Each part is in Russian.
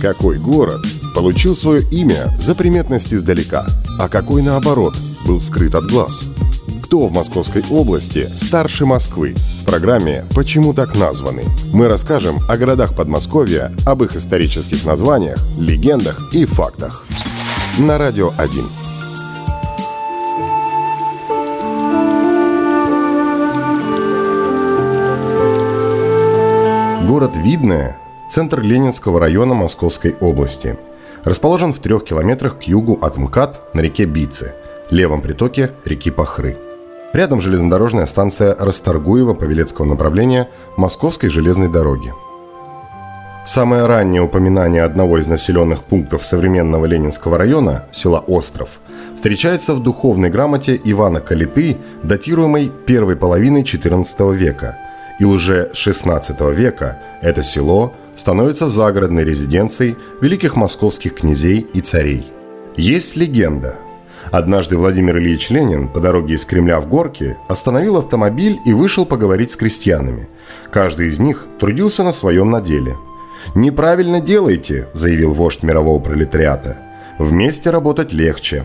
Какой город получил свое имя за приметность издалека, а какой, наоборот, был скрыт от глаз? Кто в Московской области старше Москвы? В программе «Почему так названы?» мы расскажем о городах Подмосковья, об их исторических названиях, легендах и фактах. На Радио 1. Город Видное – центр Ленинского района Московской области. Расположен в трех километрах к югу от МКАД на реке Бице, левом притоке реки Пахры. Рядом железнодорожная станция Расторгуева Павелецкого направления Московской железной дороги. Самое раннее упоминание одного из населенных пунктов современного Ленинского района, села Остров, встречается в духовной грамоте Ивана Калиты, датируемой первой половиной XIV века – и уже XVI века это село становится загородной резиденцией великих московских князей и царей. Есть легенда. Однажды Владимир Ильич Ленин по дороге из Кремля в Горки остановил автомобиль и вышел поговорить с крестьянами. Каждый из них трудился на своем наделе. «Неправильно делаете», – заявил вождь мирового пролетариата. «Вместе работать легче».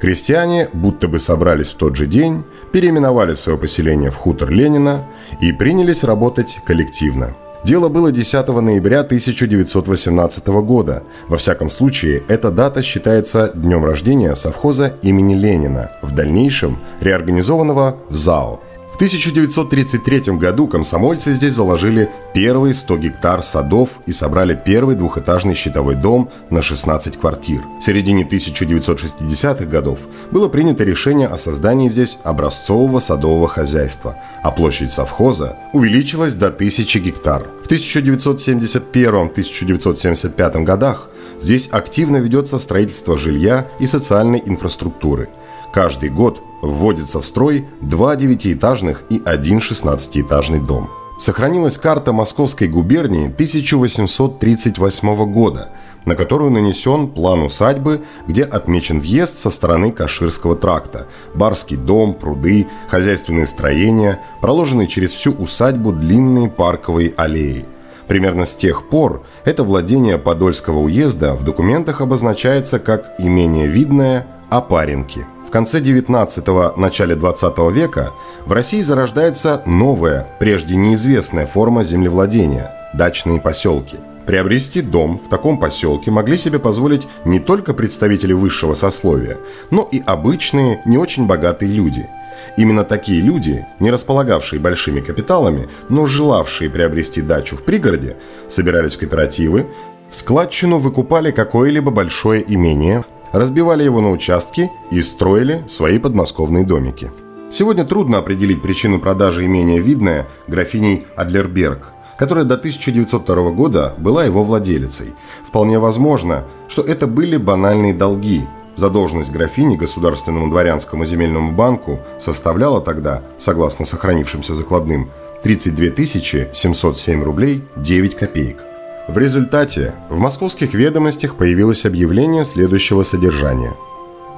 Крестьяне, будто бы собрались в тот же день, переименовали свое поселение в хутор Ленина и принялись работать коллективно. Дело было 10 ноября 1918 года. Во всяком случае, эта дата считается днем рождения совхоза имени Ленина, в дальнейшем реорганизованного в ЗАО. 1933 году комсомольцы здесь заложили первые 100 гектар садов и собрали первый двухэтажный щитовой дом на 16 квартир. В середине 1960-х годов было принято решение о создании здесь образцового садового хозяйства, а площадь совхоза увеличилась до 1000 гектар. В 1971-1975 годах здесь активно ведется строительство жилья и социальной инфраструктуры – Каждый год вводится в строй два девятиэтажных и один шестнадцатиэтажный дом. Сохранилась карта Московской губернии 1838 года, на которую нанесен план усадьбы, где отмечен въезд со стороны Каширского тракта, барский дом, пруды, хозяйственные строения, проложенные через всю усадьбу длинные парковые аллеи. Примерно с тех пор это владение Подольского уезда в документах обозначается как имение видное Опаренки. В конце 19-го, начале 20 века в России зарождается новая, прежде неизвестная форма землевладения – дачные поселки. Приобрести дом в таком поселке могли себе позволить не только представители высшего сословия, но и обычные, не очень богатые люди. Именно такие люди, не располагавшие большими капиталами, но желавшие приобрести дачу в пригороде, собирались в кооперативы, в складчину выкупали какое-либо большое имение, разбивали его на участки и строили свои подмосковные домики. Сегодня трудно определить причину продажи имения видное графиней Адлерберг, которая до 1902 года была его владелицей. Вполне возможно, что это были банальные долги. Задолженность графини Государственному дворянскому земельному банку составляла тогда, согласно сохранившимся закладным, 32 707 рублей 9 копеек. В результате в московских ведомостях появилось объявление следующего содержания.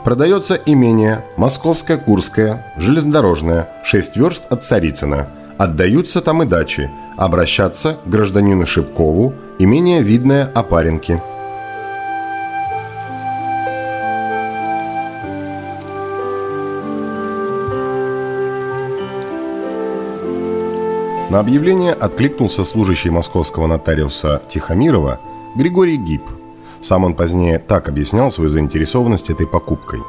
Продается имение Московское Курское, железнодорожное, 6 верст от Царицына. Отдаются там и дачи. Обращаться к гражданину Шипкову, имение видное Опаренки – На объявление откликнулся служащий московского нотариуса Тихомирова Григорий Гиб. Сам он позднее так объяснял свою заинтересованность этой покупкой.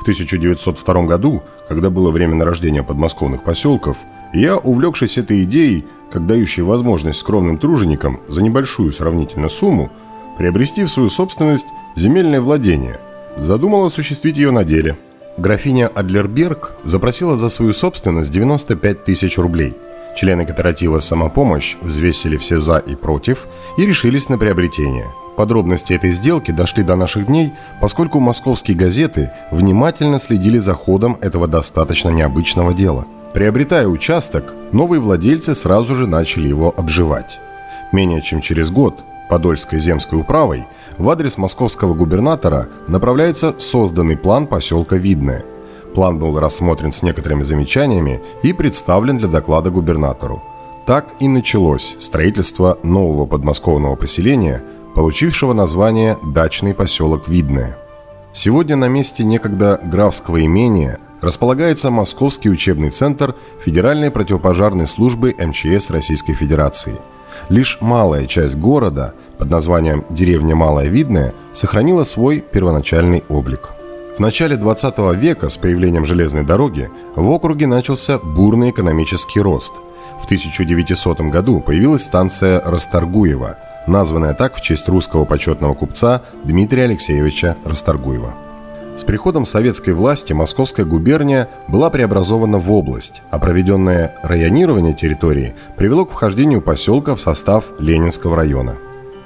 В 1902 году, когда было время нарождения подмосковных поселков, я, увлекшись этой идеей, как дающей возможность скромным труженикам за небольшую сравнительно сумму приобрести в свою собственность земельное владение, задумал осуществить ее на деле. Графиня Адлерберг запросила за свою собственность 95 тысяч рублей – Члены кооператива «Самопомощь» взвесили все «за» и «против» и решились на приобретение. Подробности этой сделки дошли до наших дней, поскольку московские газеты внимательно следили за ходом этого достаточно необычного дела. Приобретая участок, новые владельцы сразу же начали его обживать. Менее чем через год Подольской земской управой в адрес московского губернатора направляется созданный план поселка Видное – План был рассмотрен с некоторыми замечаниями и представлен для доклада губернатору. Так и началось строительство нового подмосковного поселения получившего название «Дачный поселок Видное». Сегодня на месте некогда графского имения располагается Московский учебный центр Федеральной противопожарной службы МЧС Российской Федерации. Лишь малая часть города под названием «Деревня Малая Видная» сохранила свой первоначальный облик. В начале 20 века с появлением железной дороги в округе начался бурный экономический рост. В 1900 году появилась станция Расторгуева, названная так в честь русского почетного купца Дмитрия Алексеевича Расторгуева. С приходом советской власти Московская губерния была преобразована в область, а проведенное районирование территории привело к вхождению поселка в состав Ленинского района.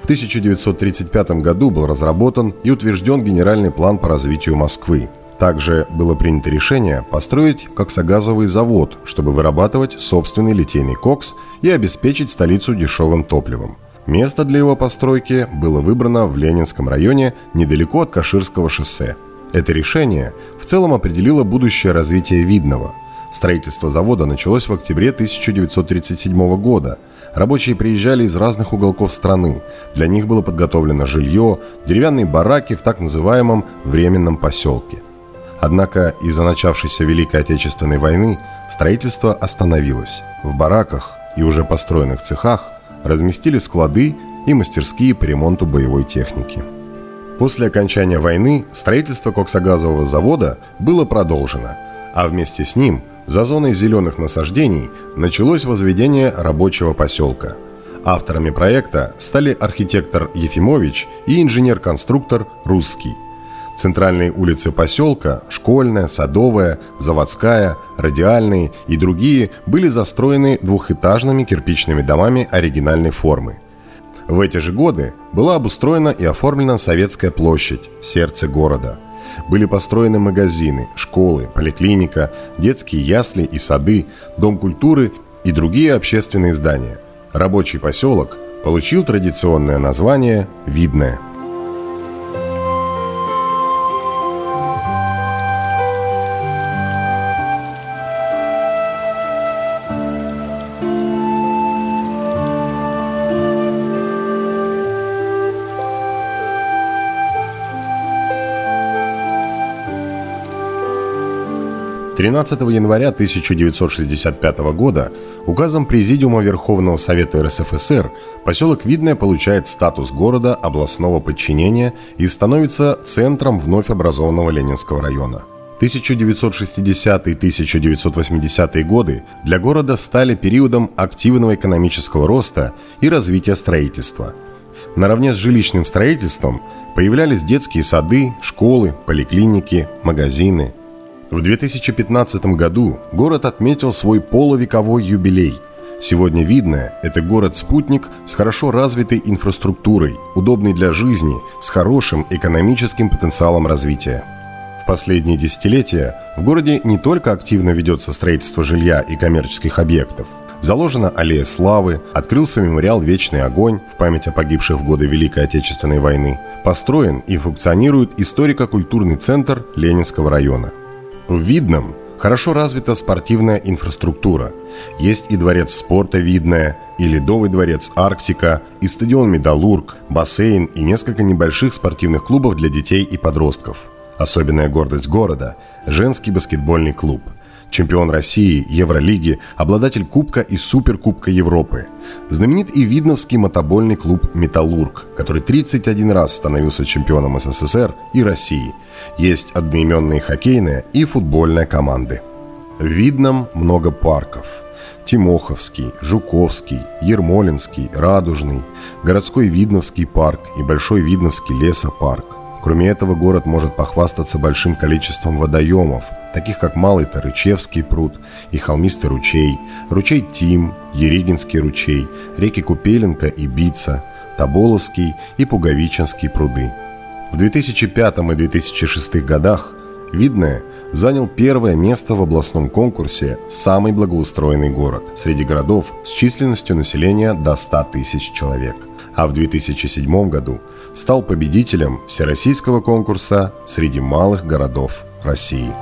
В 1935 году был разработан и утвержден генеральный план по развитию Москвы. Также было принято решение построить коксогазовый завод, чтобы вырабатывать собственный литейный кокс и обеспечить столицу дешевым топливом. Место для его постройки было выбрано в Ленинском районе недалеко от Каширского шоссе – это решение в целом определило будущее развитие Видного. Строительство завода началось в октябре 1937 года. Рабочие приезжали из разных уголков страны. Для них было подготовлено жилье, деревянные бараки в так называемом временном поселке. Однако из-за начавшейся Великой Отечественной войны строительство остановилось. В бараках и уже построенных цехах разместили склады и мастерские по ремонту боевой техники. После окончания войны строительство коксогазового завода было продолжено, а вместе с ним за зоной зеленых насаждений началось возведение рабочего поселка. Авторами проекта стали архитектор Ефимович и инженер-конструктор Русский. Центральные улицы поселка – Школьная, Садовая, Заводская, Радиальные и другие – были застроены двухэтажными кирпичными домами оригинальной формы – в эти же годы была обустроена и оформлена Советская площадь, сердце города. Были построены магазины, школы, поликлиника, детские ясли и сады, дом культуры и другие общественные здания. Рабочий поселок получил традиционное название «Видное». 13 января 1965 года указом Президиума Верховного Совета РСФСР поселок Видное получает статус города областного подчинения и становится центром вновь образованного Ленинского района. 1960-1980-е годы для города стали периодом активного экономического роста и развития строительства. Наравне с жилищным строительством появлялись детские сады, школы, поликлиники, магазины – в 2015 году город отметил свой полувековой юбилей. Сегодня видно, это город-спутник с хорошо развитой инфраструктурой, удобный для жизни, с хорошим экономическим потенциалом развития. В последние десятилетия в городе не только активно ведется строительство жилья и коммерческих объектов. Заложена аллея славы, открылся мемориал «Вечный огонь» в память о погибших в годы Великой Отечественной войны, построен и функционирует историко-культурный центр Ленинского района – в Видном хорошо развита спортивная инфраструктура. Есть и дворец спорта Видное, и ледовый дворец Арктика, и стадион Металлург, бассейн и несколько небольших спортивных клубов для детей и подростков. Особенная гордость города – женский баскетбольный клуб – чемпион России, Евролиги, обладатель Кубка и Суперкубка Европы. Знаменит и Видновский мотобольный клуб «Металлург», который 31 раз становился чемпионом СССР и России. Есть одноименные хоккейные и футбольные команды. В Видном много парков – Тимоховский, Жуковский, Ермолинский, Радужный, городской Видновский парк и Большой Видновский лесопарк. Кроме этого, город может похвастаться большим количеством водоемов, таких как Малый Тарычевский пруд и Холмистый ручей, ручей Тим, Ерегинский ручей, реки Купеленко и Бица, Тоболовский и Пуговичинский пруды. В 2005 и 2006 годах Видное занял первое место в областном конкурсе «Самый благоустроенный город» среди городов с численностью населения до 100 тысяч человек. А в 2007 году стал победителем всероссийского конкурса среди малых городов России.